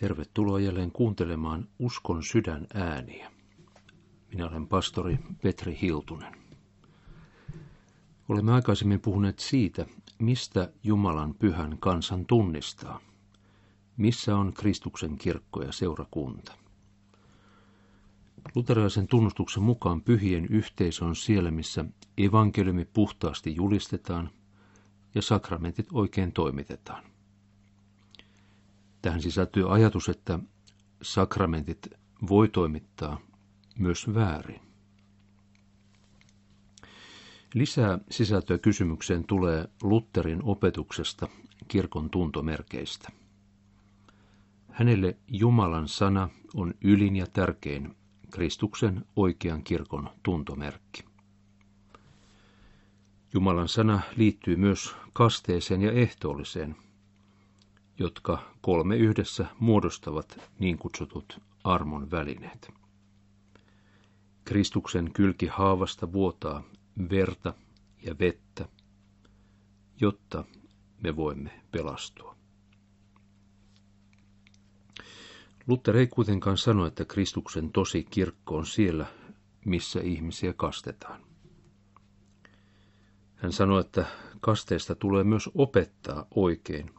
Tervetuloa jälleen kuuntelemaan Uskon sydän ääniä. Minä olen pastori Petri Hiltunen. Olemme aikaisemmin puhuneet siitä, mistä Jumalan pyhän kansan tunnistaa. Missä on Kristuksen kirkko ja seurakunta? Luterilaisen tunnustuksen mukaan pyhien yhteisö on siellä, missä evankeliumi puhtaasti julistetaan ja sakramentit oikein toimitetaan. Tähän sisältyy ajatus, että sakramentit voi toimittaa myös väärin. Lisää sisältöä kysymykseen tulee Lutterin opetuksesta kirkon tuntomerkeistä. Hänelle Jumalan sana on ylin ja tärkein Kristuksen oikean kirkon tuntomerkki. Jumalan sana liittyy myös kasteeseen ja ehtoolliseen – jotka kolme yhdessä muodostavat niin kutsutut armon välineet. Kristuksen kylki haavasta vuotaa verta ja vettä, jotta me voimme pelastua. Luther ei kuitenkaan sano, että Kristuksen tosi kirkko on siellä, missä ihmisiä kastetaan. Hän sanoi, että kasteesta tulee myös opettaa oikein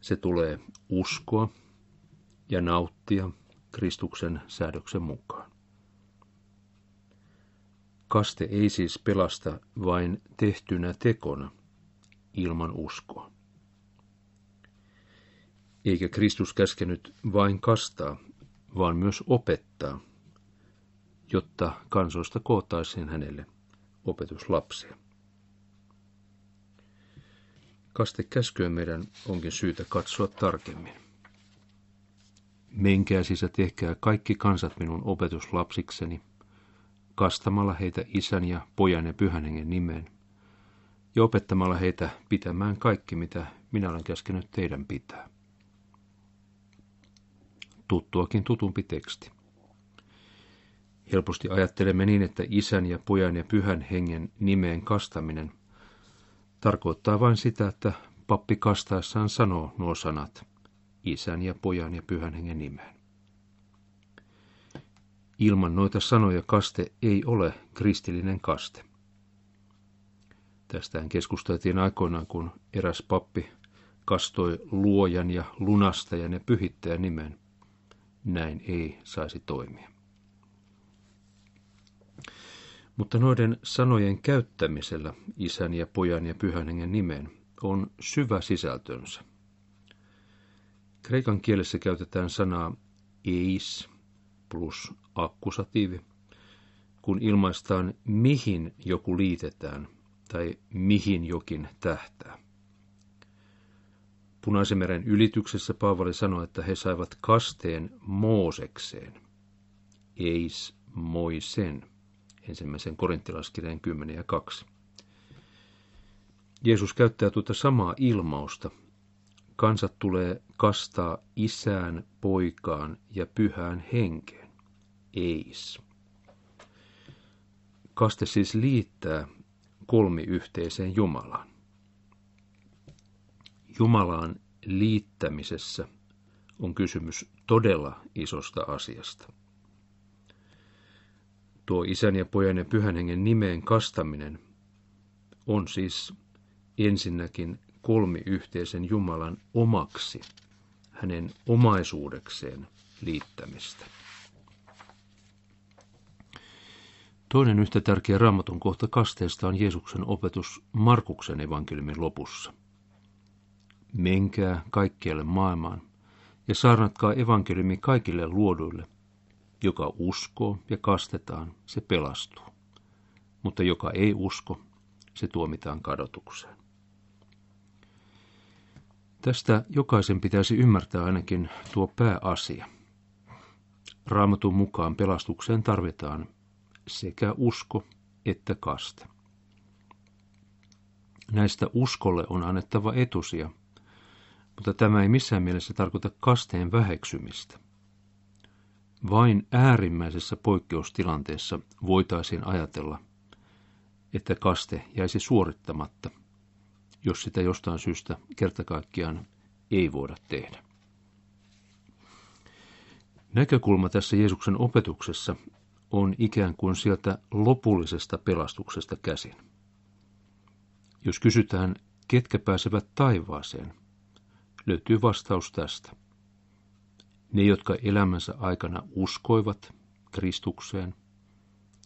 se tulee uskoa ja nauttia Kristuksen säädöksen mukaan. Kaste ei siis pelasta vain tehtynä tekona ilman uskoa. Eikä Kristus käskenyt vain kastaa, vaan myös opettaa, jotta kansoista kootaisiin hänelle opetuslapsia. Kastekäskyä meidän onkin syytä katsoa tarkemmin. Menkää sisä tehkää kaikki kansat minun opetuslapsikseni, kastamalla heitä isän ja pojan ja pyhän hengen nimeen, ja opettamalla heitä pitämään kaikki, mitä minä olen käskenyt teidän pitää. Tuttuakin tutumpi teksti. Helposti ajattelemme niin, että isän ja pojan ja pyhän hengen nimeen kastaminen – tarkoittaa vain sitä, että pappi kastaessaan sanoo nuo sanat, isän ja pojan ja pyhän hengen nimeen. Ilman noita sanoja kaste ei ole kristillinen kaste. Tästähän keskusteltiin aikoinaan, kun eräs pappi kastoi luojan ja lunastajan ja pyhittäjän nimen. Näin ei saisi toimia. Mutta noiden sanojen käyttämisellä isän ja pojan ja pyhän hengen nimeen on syvä sisältönsä. Kreikan kielessä käytetään sanaa eis plus akkusatiivi, kun ilmaistaan mihin joku liitetään tai mihin jokin tähtää. Punaisen meren ylityksessä Paavali sanoi, että he saivat kasteen Moosekseen, eis moisen ensimmäisen korinttilaskirjeen 10 ja 2. Jeesus käyttää tuota samaa ilmausta. Kansat tulee kastaa isään, poikaan ja pyhään henkeen. Eis. Kaste siis liittää kolmiyhteiseen Jumalaan. Jumalaan liittämisessä on kysymys todella isosta asiasta. Tuo isän ja pojan ja pyhän hengen nimeen kastaminen on siis ensinnäkin kolmiyhteisen Jumalan omaksi, hänen omaisuudekseen liittämistä. Toinen yhtä tärkeä raamatun kohta kasteesta on Jeesuksen opetus Markuksen evankeliumin lopussa. Menkää kaikkialle maailmaan ja saarnatkaa evankeliumi kaikille luoduille – joka uskoo ja kastetaan, se pelastuu. Mutta joka ei usko, se tuomitaan kadotukseen. Tästä jokaisen pitäisi ymmärtää ainakin tuo pääasia. Raamatun mukaan pelastukseen tarvitaan sekä usko että kaste. Näistä uskolle on annettava etusia, mutta tämä ei missään mielessä tarkoita kasteen väheksymistä – vain äärimmäisessä poikkeustilanteessa voitaisiin ajatella, että kaste jäisi suorittamatta, jos sitä jostain syystä kertakaikkiaan ei voida tehdä. Näkökulma tässä Jeesuksen opetuksessa on ikään kuin sieltä lopullisesta pelastuksesta käsin. Jos kysytään, ketkä pääsevät taivaaseen, löytyy vastaus tästä. Ne, jotka elämänsä aikana uskoivat Kristukseen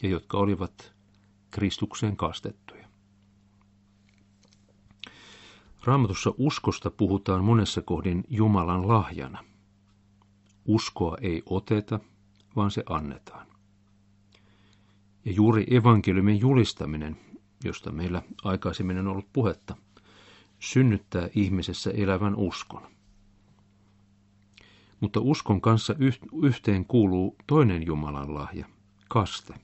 ja jotka olivat Kristukseen kastettuja. Raamatussa uskosta puhutaan monessa kohdin Jumalan lahjana. Uskoa ei oteta, vaan se annetaan. Ja juuri evankeliumin julistaminen, josta meillä aikaisemmin on ollut puhetta, synnyttää ihmisessä elävän uskon. Mutta uskon kanssa yhteen kuuluu toinen Jumalan lahja, kaste.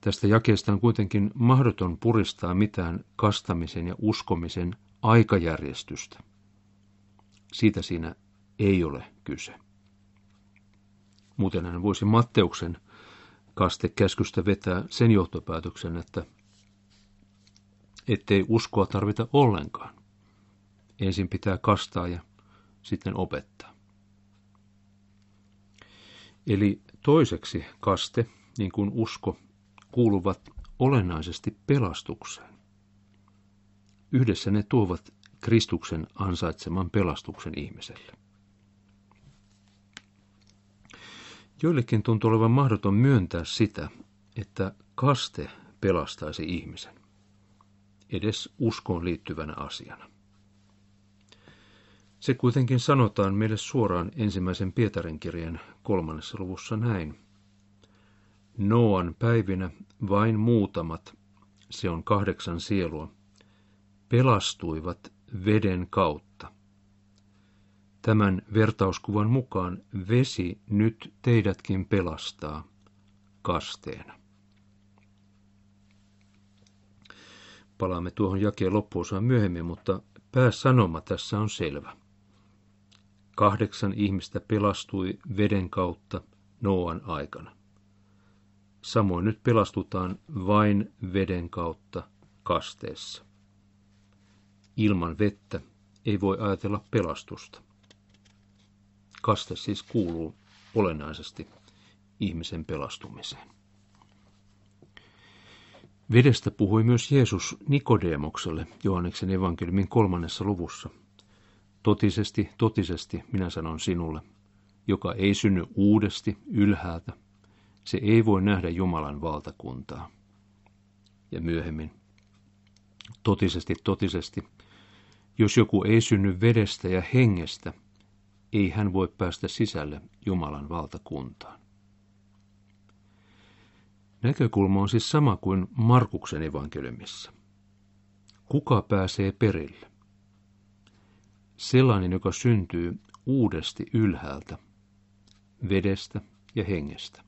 Tästä jakeesta on kuitenkin mahdoton puristaa mitään kastamisen ja uskomisen aikajärjestystä. Siitä siinä ei ole kyse. Muuten hän voisi Matteuksen kastekäskystä vetää sen johtopäätöksen, että ettei uskoa tarvita ollenkaan. Ensin pitää kastaa ja sitten opettaa. Eli toiseksi kaste, niin kuin usko, kuuluvat olennaisesti pelastukseen. Yhdessä ne tuovat Kristuksen ansaitseman pelastuksen ihmiselle. Joillekin tuntuu olevan mahdoton myöntää sitä, että kaste pelastaisi ihmisen, edes uskoon liittyvänä asiana. Se kuitenkin sanotaan meille suoraan ensimmäisen Pietarin kirjan kolmannessa luvussa näin. Noan päivinä vain muutamat, se on kahdeksan sielua, pelastuivat veden kautta. Tämän vertauskuvan mukaan vesi nyt teidätkin pelastaa kasteena. Palaamme tuohon jakeen loppuosaan myöhemmin, mutta pääsanoma tässä on selvä. Kahdeksan ihmistä pelastui veden kautta Noan aikana. Samoin nyt pelastutaan vain veden kautta kasteessa. Ilman vettä ei voi ajatella pelastusta. Kaste siis kuuluu olennaisesti ihmisen pelastumiseen. Vedestä puhui myös Jeesus Nikodeemokselle Johanneksen evankeliumin kolmannessa luvussa. Totisesti, totisesti, minä sanon sinulle, joka ei synny uudesti ylhäältä, se ei voi nähdä Jumalan valtakuntaa. Ja myöhemmin, totisesti, totisesti, jos joku ei synny vedestä ja hengestä, ei hän voi päästä sisälle Jumalan valtakuntaan. Näkökulma on siis sama kuin Markuksen evankeliumissa. Kuka pääsee perille? Sellainen, joka syntyy uudesti ylhäältä, vedestä ja hengestä.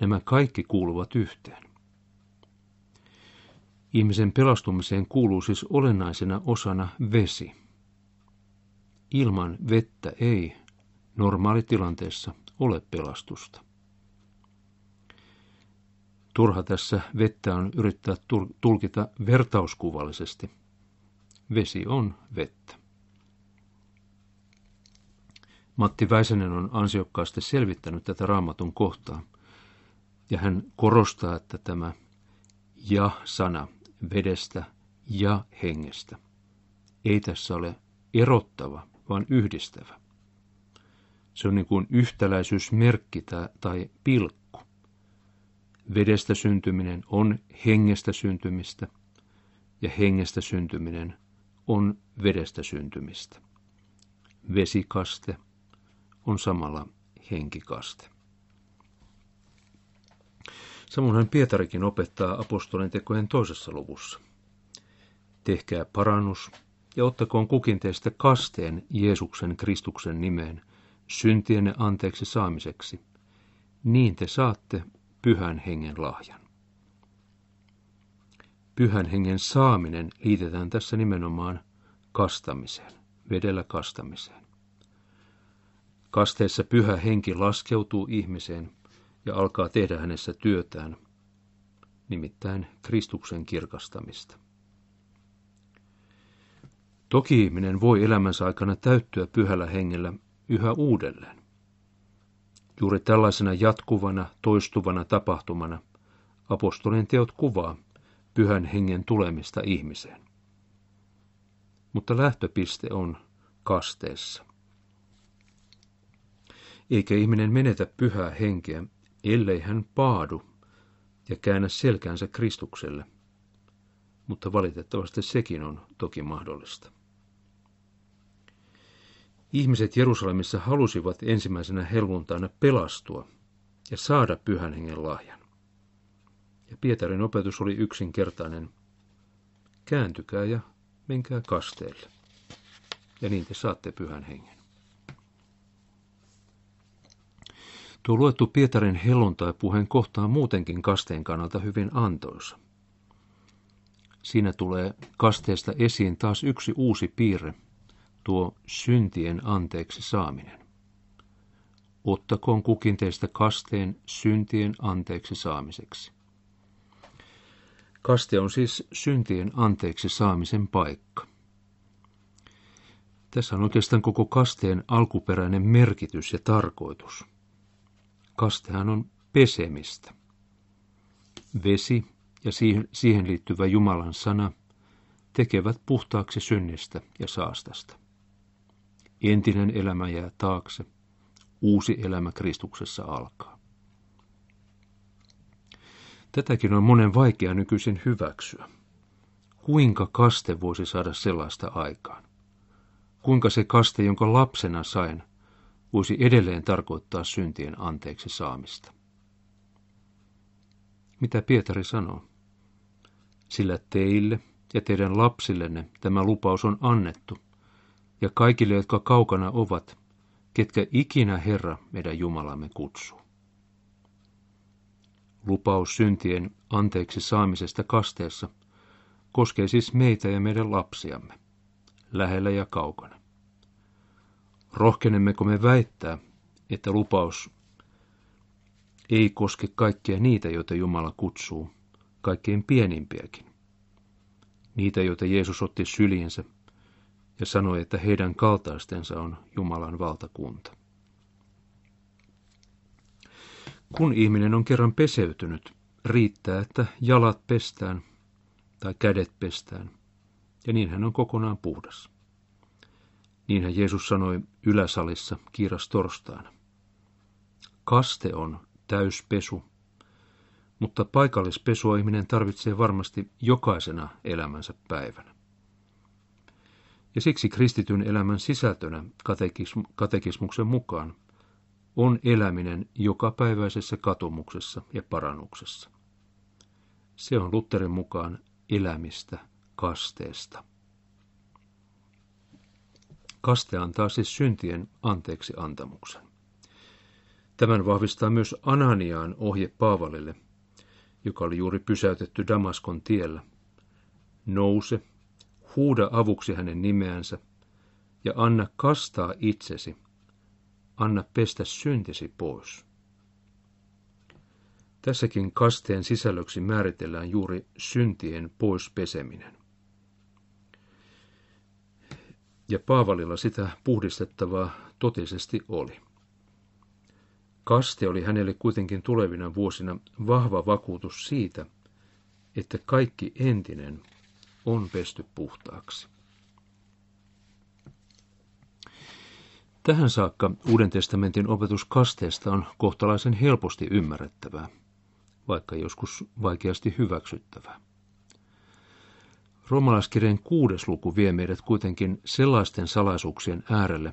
Nämä kaikki kuuluvat yhteen. Ihmisen pelastumiseen kuuluu siis olennaisena osana vesi. Ilman vettä ei normaalitilanteessa ole pelastusta. Turha tässä vettä on yrittää tulkita vertauskuvallisesti. Vesi on vettä. Matti Väisänen on ansiokkaasti selvittänyt tätä raamatun kohtaa, ja hän korostaa, että tämä ja-sana vedestä ja hengestä ei tässä ole erottava, vaan yhdistävä. Se on niin kuin yhtäläisyysmerkki tai pilkku. Vedestä syntyminen on hengestä syntymistä ja hengestä syntyminen on vedestä syntymistä. Vesikaste on samalla henkikaste. Samoin Pietarikin opettaa apostolien tekojen toisessa luvussa. Tehkää parannus ja ottakoon kukin teistä kasteen Jeesuksen Kristuksen nimeen syntienne anteeksi saamiseksi. Niin te saatte pyhän hengen lahjan. Pyhän hengen saaminen liitetään tässä nimenomaan kastamiseen, vedellä kastamiseen. Kasteessa pyhä henki laskeutuu ihmiseen ja alkaa tehdä hänessä työtään, nimittäin Kristuksen kirkastamista. Toki ihminen voi elämänsä aikana täyttyä pyhällä hengellä yhä uudelleen. Juuri tällaisena jatkuvana, toistuvana tapahtumana apostolien teot kuvaa pyhän hengen tulemista ihmiseen. Mutta lähtöpiste on kasteessa. Eikä ihminen menetä pyhää henkeä, ellei hän paadu ja käännä selkäänsä Kristukselle. Mutta valitettavasti sekin on toki mahdollista. Ihmiset Jerusalemissa halusivat ensimmäisenä helluntaina pelastua ja saada pyhän hengen lahjan. Ja Pietarin opetus oli yksinkertainen. Kääntykää ja menkää kasteelle. Ja niin te saatte pyhän hengen. Tuo luettu Pietarin helluntai-puheen kohta on muutenkin kasteen kannalta hyvin antoisa. Siinä tulee kasteesta esiin taas yksi uusi piirre, tuo syntien anteeksi saaminen. Ottakoon kukin teistä kasteen syntien anteeksi saamiseksi. Kaste on siis syntien anteeksi saamisen paikka. Tässä on oikeastaan koko kasteen alkuperäinen merkitys ja tarkoitus. Kastehan on pesemistä. Vesi ja siihen liittyvä Jumalan sana tekevät puhtaaksi synnistä ja saastasta. Entinen elämä jää taakse, uusi elämä Kristuksessa alkaa. Tätäkin on monen vaikea nykyisin hyväksyä. Kuinka kaste voisi saada sellaista aikaan? Kuinka se kaste, jonka lapsena sain, voisi edelleen tarkoittaa syntien anteeksi saamista? Mitä Pietari sanoo? Sillä teille ja teidän lapsillenne tämä lupaus on annettu, ja kaikille, jotka kaukana ovat, ketkä ikinä Herra meidän Jumalamme kutsuu. Lupaus syntien anteeksi saamisesta kasteessa koskee siis meitä ja meidän lapsiamme, lähellä ja kaukana. Rohkenemmeko me väittää, että lupaus ei koske kaikkia niitä, joita Jumala kutsuu, kaikkein pienimpiäkin. Niitä, joita Jeesus otti syliensä ja sanoi, että heidän kaltaistensa on Jumalan valtakunta. Kun ihminen on kerran peseytynyt, riittää, että jalat pestään tai kädet pestään, ja niin hän on kokonaan puhdas. Niinhän Jeesus sanoi yläsalissa kiiras torstaina. Kaste on täyspesu, mutta paikallispesua ihminen tarvitsee varmasti jokaisena elämänsä päivänä. Ja siksi kristityn elämän sisältönä katekismuksen mukaan on eläminen jokapäiväisessä katumuksessa ja parannuksessa. Se on Lutterin mukaan elämistä kasteesta. Kaste antaa siis syntien anteeksi antamuksen. Tämän vahvistaa myös Ananiaan ohje Paavalille, joka oli juuri pysäytetty Damaskon tiellä. Nouse, huuda avuksi hänen nimeänsä ja anna kastaa itsesi, anna pestä syntisi pois. Tässäkin kasteen sisällöksi määritellään juuri syntien pois peseminen. Ja Paavalilla sitä puhdistettavaa totisesti oli. Kaste oli hänelle kuitenkin tulevina vuosina vahva vakuutus siitä, että kaikki entinen on pesty puhtaaksi. Tähän saakka Uuden testamentin opetus kasteesta on kohtalaisen helposti ymmärrettävää, vaikka joskus vaikeasti hyväksyttävää. Roomalaiskirjan kuudes luku vie meidät kuitenkin sellaisten salaisuuksien äärelle,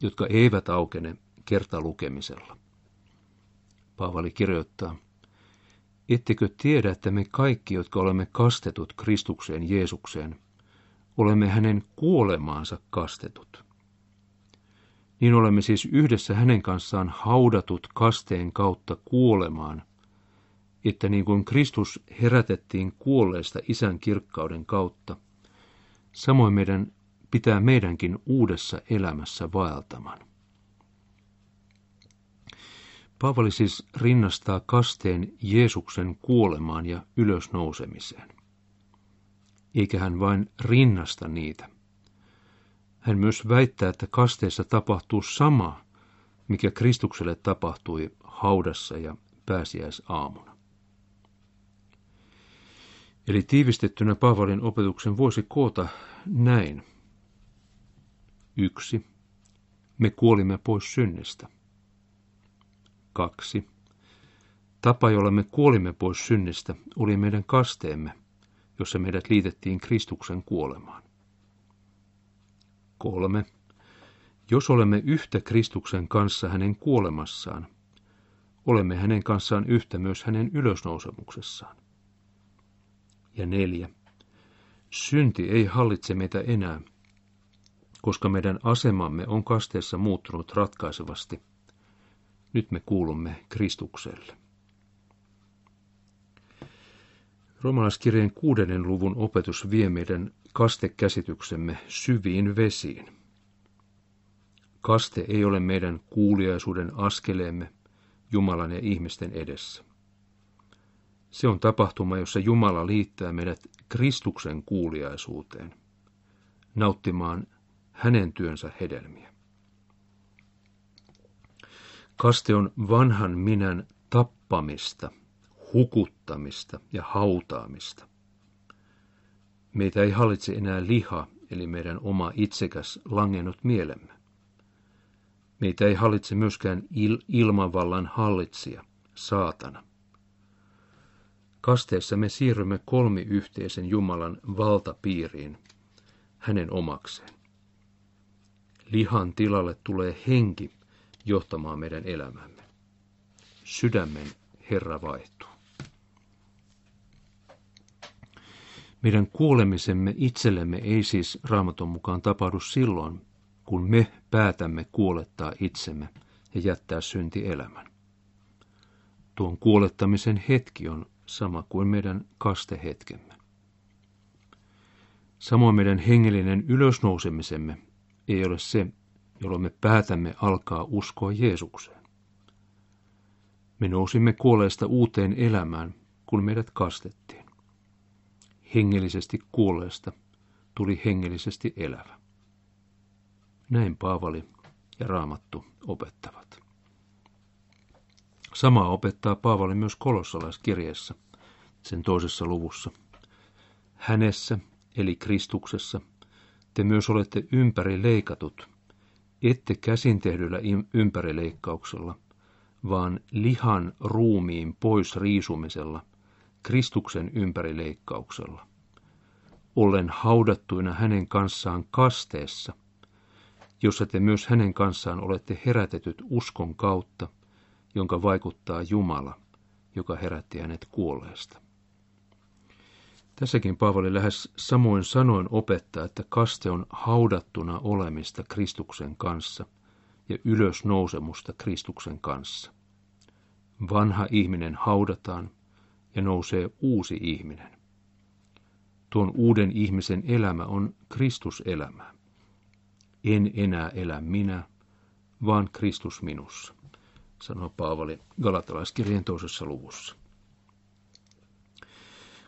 jotka eivät aukene kertalukemisella. Paavali kirjoittaa, Ettekö tiedä, että me kaikki, jotka olemme kastetut Kristukseen Jeesukseen, olemme hänen kuolemaansa kastetut. Niin olemme siis yhdessä hänen kanssaan haudatut kasteen kautta kuolemaan, että niin kuin Kristus herätettiin kuolleista isän kirkkauden kautta, samoin meidän pitää meidänkin uudessa elämässä vaeltamaan. Paavali siis rinnastaa kasteen Jeesuksen kuolemaan ja ylösnousemiseen. Eikä hän vain rinnasta niitä. Hän myös väittää, että kasteessa tapahtuu sama, mikä Kristukselle tapahtui haudassa ja pääsiäisaamuna. Eli tiivistettynä Paavalin opetuksen voisi koota näin. Yksi. Me kuolimme pois synnistä. Kaksi. Tapa, jolla me kuolimme pois synnistä, oli meidän kasteemme, jossa meidät liitettiin Kristuksen kuolemaan. Kolme. Jos olemme yhtä Kristuksen kanssa hänen kuolemassaan, olemme hänen kanssaan yhtä myös hänen ylösnousemuksessaan. Ja neljä. Synti ei hallitse meitä enää, koska meidän asemamme on kasteessa muuttunut ratkaisevasti. Nyt me kuulumme Kristukselle. Romalaiskirjeen kuudennen luvun opetus vie meidän kastekäsityksemme syviin vesiin. Kaste ei ole meidän kuuliaisuuden askeleemme Jumalan ja ihmisten edessä. Se on tapahtuma, jossa Jumala liittää meidät Kristuksen kuuliaisuuteen, nauttimaan hänen työnsä hedelmiä. Kaste on vanhan minän tappamista, hukuttamista ja hautaamista. Meitä ei hallitse enää liha, eli meidän oma itsekäs langennut mielemme. Meitä ei hallitse myöskään il- ilmavallan hallitsija, saatana. Kasteessa me siirrymme kolmiyhteisen Jumalan valtapiiriin, hänen omakseen. Lihan tilalle tulee henki johtamaan meidän elämämme. Sydämen Herra vaihtuu. Meidän kuolemisemme itsellemme ei siis raamaton mukaan tapahdu silloin, kun me päätämme kuolettaa itsemme ja jättää synti elämän. Tuon kuolettamisen hetki on sama kuin meidän kastehetkemme. Samoin meidän hengellinen ylösnousemisemme ei ole se, jolloin me päätämme alkaa uskoa Jeesukseen. Me nousimme kuolleesta uuteen elämään, kun meidät kastettiin. Hengellisesti kuolleesta tuli hengellisesti elävä. Näin Paavali ja Raamattu opettavat. Samaa opettaa Paavali myös kolossalaiskirjeessä, sen toisessa luvussa. Hänessä, eli Kristuksessa, te myös olette ympäri leikatut, ette käsin tehdyllä ympärileikkauksella, vaan lihan ruumiin pois riisumisella, Kristuksen ympärileikkauksella. Ollen haudattuina hänen kanssaan kasteessa, jossa te myös hänen kanssaan olette herätetyt uskon kautta, jonka vaikuttaa Jumala, joka herätti hänet kuolleesta. Tässäkin Paavali lähes samoin sanoin opettaa, että kaste on haudattuna olemista Kristuksen kanssa ja ylösnousemusta Kristuksen kanssa. Vanha ihminen haudataan ja nousee uusi ihminen. Tuon uuden ihmisen elämä on Kristuselämä. En enää elä minä, vaan Kristus minussa sanoo Paavali Galatalaiskirjeen toisessa luvussa.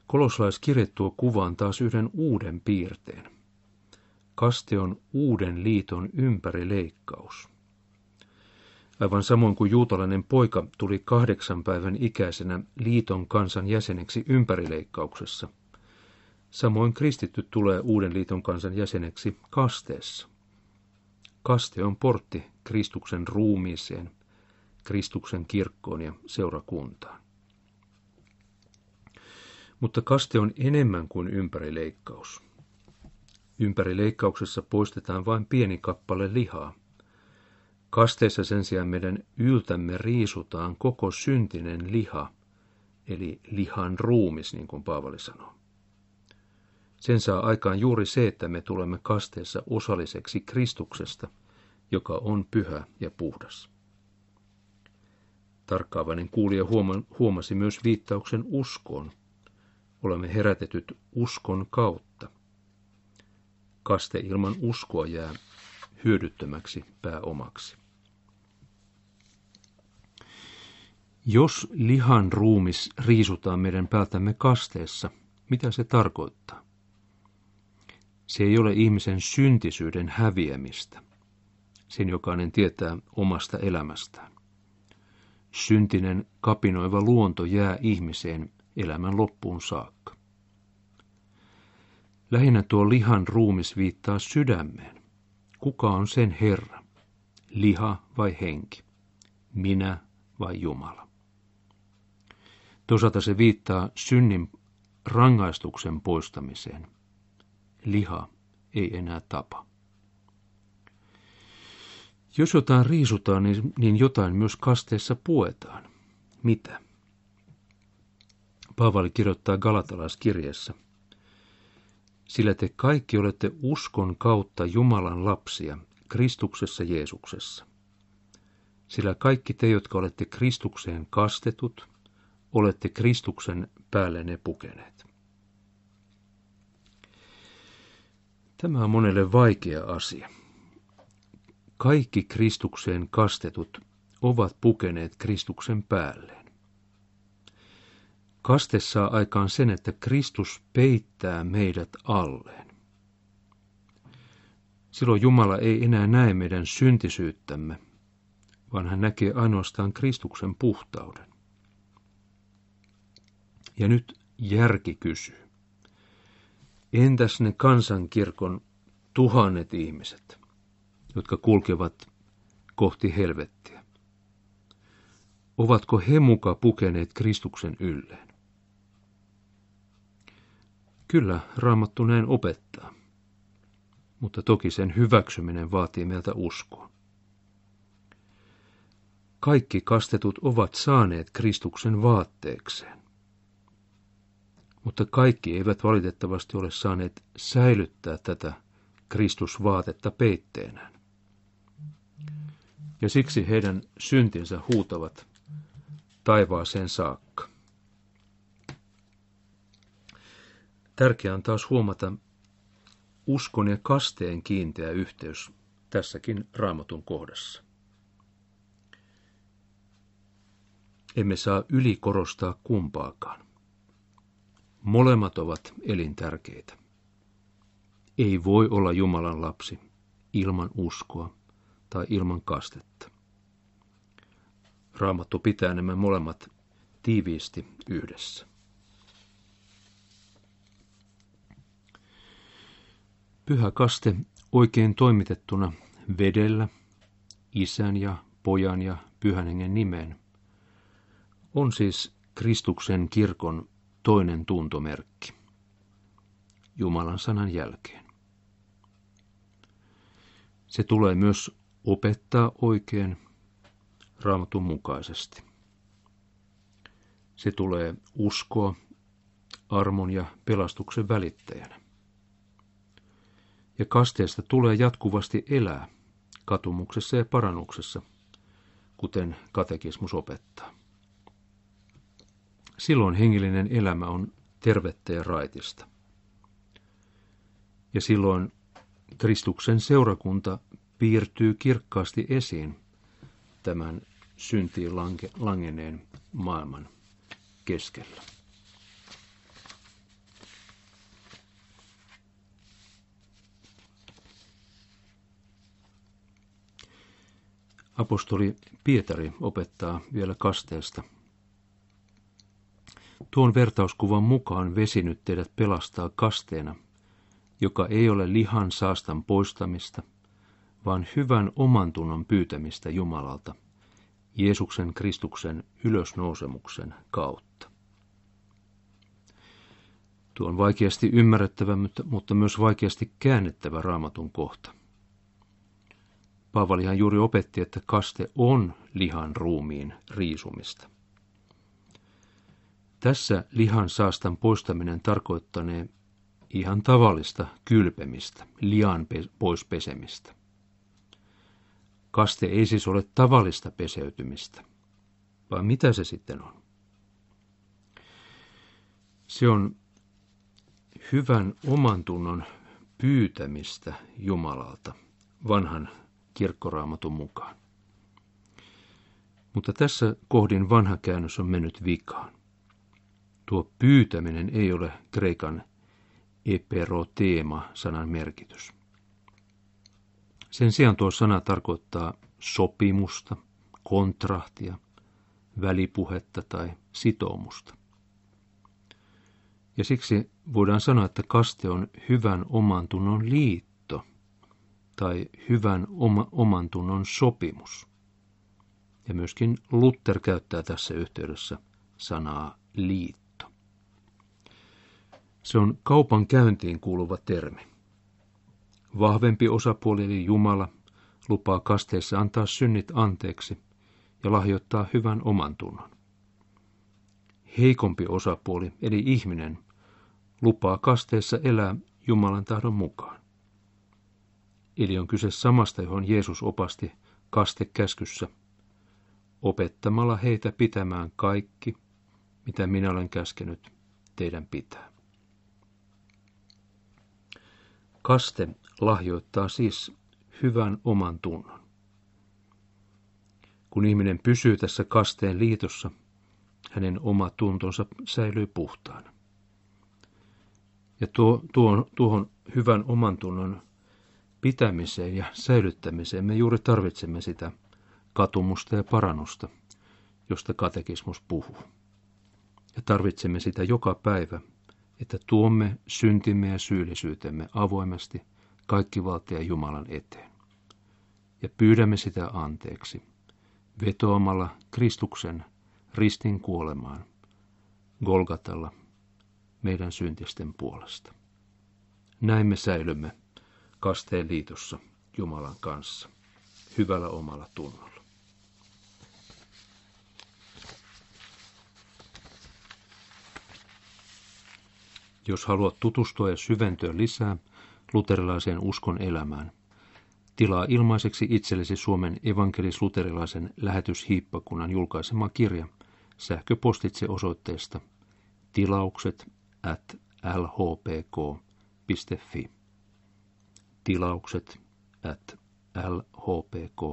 Koloslaiskirje tuo kuvaan taas yhden uuden piirteen. Kaste on uuden liiton ympärileikkaus. Aivan samoin kuin juutalainen poika tuli kahdeksan päivän ikäisenä liiton kansan jäseneksi ympärileikkauksessa, samoin kristitty tulee uuden liiton kansan jäseneksi kasteessa. Kaste on portti Kristuksen ruumiiseen – Kristuksen kirkkoon ja seurakuntaan. Mutta kaste on enemmän kuin ympärileikkaus. Ympärileikkauksessa poistetaan vain pieni kappale lihaa. Kasteessa sen sijaan meidän yltämme riisutaan koko syntinen liha, eli lihan ruumis, niin kuin Paavali sanoo. Sen saa aikaan juuri se, että me tulemme kasteessa osalliseksi Kristuksesta, joka on pyhä ja puhdas. Tarkkaavainen kuulija huomasi myös viittauksen uskoon. Olemme herätetyt uskon kautta. Kaste ilman uskoa jää hyödyttömäksi pääomaksi. Jos lihan ruumis riisutaan meidän päältämme kasteessa, mitä se tarkoittaa? Se ei ole ihmisen syntisyyden häviämistä. Sen jokainen tietää omasta elämästään. Syntinen kapinoiva luonto jää ihmiseen elämän loppuun saakka. Lähinnä tuo lihan ruumis viittaa sydämeen. Kuka on sen Herra? Liha vai henki? Minä vai Jumala? Toisaalta se viittaa synnin rangaistuksen poistamiseen. Liha ei enää tapa. Jos jotain riisutaan, niin, niin jotain myös kasteessa puetaan. Mitä? Paavali kirjoittaa Galatalaiskirjeessä. Sillä te kaikki olette uskon kautta Jumalan lapsia Kristuksessa Jeesuksessa. Sillä kaikki te, jotka olette Kristukseen kastetut, olette Kristuksen päälle ne pukeneet. Tämä on monelle vaikea asia. Kaikki Kristukseen kastetut ovat pukeneet Kristuksen päälleen. Kaste saa aikaan sen, että Kristus peittää meidät alleen. Silloin Jumala ei enää näe meidän syntisyyttämme, vaan hän näkee ainoastaan Kristuksen puhtauden. Ja nyt järki kysyy. Entäs ne kansankirkon tuhannet ihmiset, jotka kulkevat kohti helvettiä? Ovatko he muka pukeneet Kristuksen ylleen? Kyllä, Raamattu näin opettaa. Mutta toki sen hyväksyminen vaatii meiltä uskoa. Kaikki kastetut ovat saaneet Kristuksen vaatteekseen mutta kaikki eivät valitettavasti ole saaneet säilyttää tätä Kristusvaatetta peitteenään. Ja siksi heidän syntinsä huutavat taivaaseen saakka. Tärkeää on taas huomata uskon ja kasteen kiinteä yhteys tässäkin raamatun kohdassa. Emme saa ylikorostaa kumpaakaan. Molemmat ovat elintärkeitä. Ei voi olla Jumalan lapsi ilman uskoa tai ilman kastetta. Raamattu pitää nämä molemmat tiiviisti yhdessä. Pyhä kaste oikein toimitettuna vedellä, isän ja pojan ja pyhän hengen nimeen, on siis Kristuksen kirkon toinen tuntomerkki. Jumalan sanan jälkeen. Se tulee myös opettaa oikein raamatun mukaisesti. Se tulee uskoa armon ja pelastuksen välittäjänä. Ja kasteesta tulee jatkuvasti elää katumuksessa ja parannuksessa, kuten katekismus opettaa. Silloin hengellinen elämä on tervettä ja raitista. Ja silloin Kristuksen seurakunta piirtyy kirkkaasti esiin tämän syntiin lange, langeneen maailman keskellä. Apostoli Pietari opettaa vielä kasteesta Tuon vertauskuvan mukaan vesinyt teidät pelastaa kasteena, joka ei ole lihan saastan poistamista, vaan hyvän omantunnon pyytämistä Jumalalta, Jeesuksen Kristuksen ylösnousemuksen kautta. Tuo on vaikeasti ymmärrettävä, mutta myös vaikeasti käännettävä raamatun kohta. Paavalihan juuri opetti, että kaste on lihan ruumiin riisumista. Tässä lihan saastan poistaminen tarkoittanee ihan tavallista kylpemistä, lian pois pesemistä. Kaste ei siis ole tavallista peseytymistä, vaan mitä se sitten on? Se on hyvän oman tunnon pyytämistä Jumalalta vanhan kirkkoraamatun mukaan. Mutta tässä kohdin vanha käännös on mennyt vikaan. Tuo pyytäminen ei ole kreikan eperoteema-sanan merkitys. Sen sijaan tuo sana tarkoittaa sopimusta, kontrahtia, välipuhetta tai sitoumusta. Ja siksi voidaan sanoa, että kaste on hyvän oman tunnon liitto tai hyvän oma, oman tunnon sopimus. Ja myöskin Luther käyttää tässä yhteydessä sanaa liitto. Se on kaupan käyntiin kuuluva termi. Vahvempi osapuoli eli Jumala lupaa kasteessa antaa synnit anteeksi ja lahjoittaa hyvän oman tunnon. Heikompi osapuoli eli ihminen lupaa kasteessa elää Jumalan tahdon mukaan. Eli on kyse samasta, johon Jeesus opasti kastekäskyssä, opettamalla heitä pitämään kaikki, mitä minä olen käskenyt teidän pitää. Kaste lahjoittaa siis hyvän oman tunnon. Kun ihminen pysyy tässä kasteen liitossa, hänen oma tuntonsa säilyy puhtaana. Ja tuo, tuo, tuohon hyvän oman tunnon pitämiseen ja säilyttämiseen me juuri tarvitsemme sitä katumusta ja parannusta, josta katekismus puhuu. Ja tarvitsemme sitä joka päivä, että tuomme syntimme ja syyllisyytemme avoimesti kaikkivaltia Jumalan eteen. Ja pyydämme sitä anteeksi, vetoamalla Kristuksen ristin kuolemaan Golgatalla meidän syntisten puolesta. Näin me säilymme kasteen liitossa Jumalan kanssa, hyvällä omalla tunnolla. Jos haluat tutustua ja syventyä lisää luterilaiseen uskon elämään, tilaa ilmaiseksi itsellesi Suomen evankelis-luterilaisen lähetyshiippakunnan julkaisema kirja sähköpostitse osoitteesta tilaukset at lhpk.fi. Tilaukset at lhpk.fi.